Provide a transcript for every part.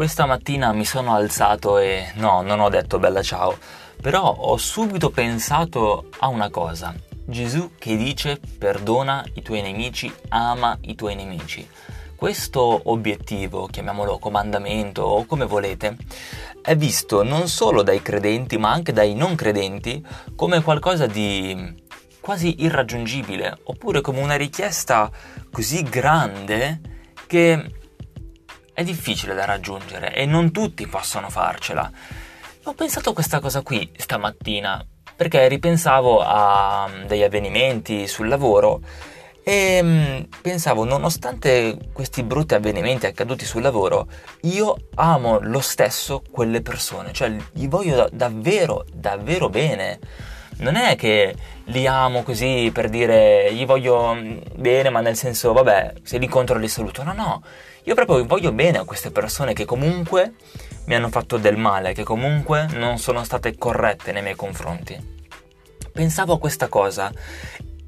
Questa mattina mi sono alzato e no, non ho detto bella ciao, però ho subito pensato a una cosa. Gesù che dice perdona i tuoi nemici, ama i tuoi nemici. Questo obiettivo, chiamiamolo comandamento o come volete, è visto non solo dai credenti ma anche dai non credenti come qualcosa di quasi irraggiungibile oppure come una richiesta così grande che è difficile da raggiungere e non tutti possono farcela. Ho pensato a questa cosa qui stamattina perché ripensavo a mm, degli avvenimenti sul lavoro e mm, pensavo, nonostante questi brutti avvenimenti accaduti sul lavoro, io amo lo stesso quelle persone, cioè gli voglio davvero, davvero bene. Non è che li amo così per dire gli voglio mm, bene, ma nel senso, vabbè, se li incontro li saluto. No, no, io proprio voglio bene a queste persone che comunque mi hanno fatto del male, che comunque non sono state corrette nei miei confronti. Pensavo a questa cosa.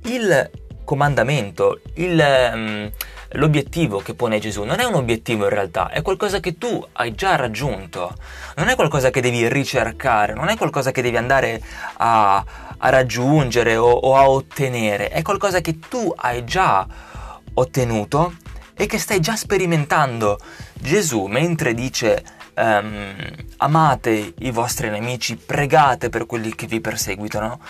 Il comandamento, il, um, l'obiettivo che pone Gesù non è un obiettivo in realtà, è qualcosa che tu hai già raggiunto, non è qualcosa che devi ricercare, non è qualcosa che devi andare a, a raggiungere o, o a ottenere, è qualcosa che tu hai già ottenuto e che stai già sperimentando. Gesù, mentre dice um, amate i vostri nemici, pregate per quelli che vi perseguitano,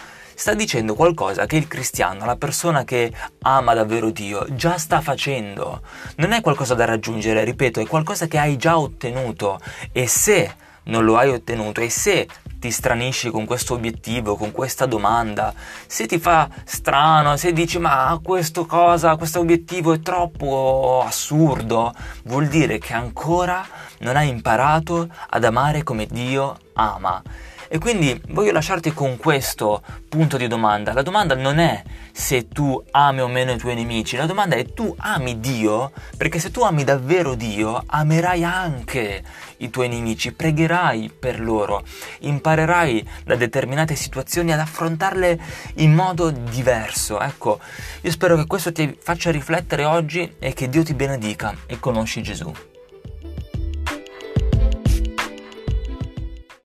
sta dicendo qualcosa che il cristiano, la persona che ama davvero Dio, già sta facendo. Non è qualcosa da raggiungere, ripeto, è qualcosa che hai già ottenuto e se non lo hai ottenuto e se ti stranisci con questo obiettivo, con questa domanda, se ti fa strano, se dici ma questo cosa, questo obiettivo è troppo assurdo, vuol dire che ancora non hai imparato ad amare come Dio ama. E quindi voglio lasciarti con questo punto di domanda. La domanda non è se tu ami o meno i tuoi nemici, la domanda è tu ami Dio? Perché se tu ami davvero Dio, amerai anche i tuoi nemici, pregherai per loro, imparerai da determinate situazioni ad affrontarle in modo diverso. Ecco, io spero che questo ti faccia riflettere oggi e che Dio ti benedica e conosci Gesù.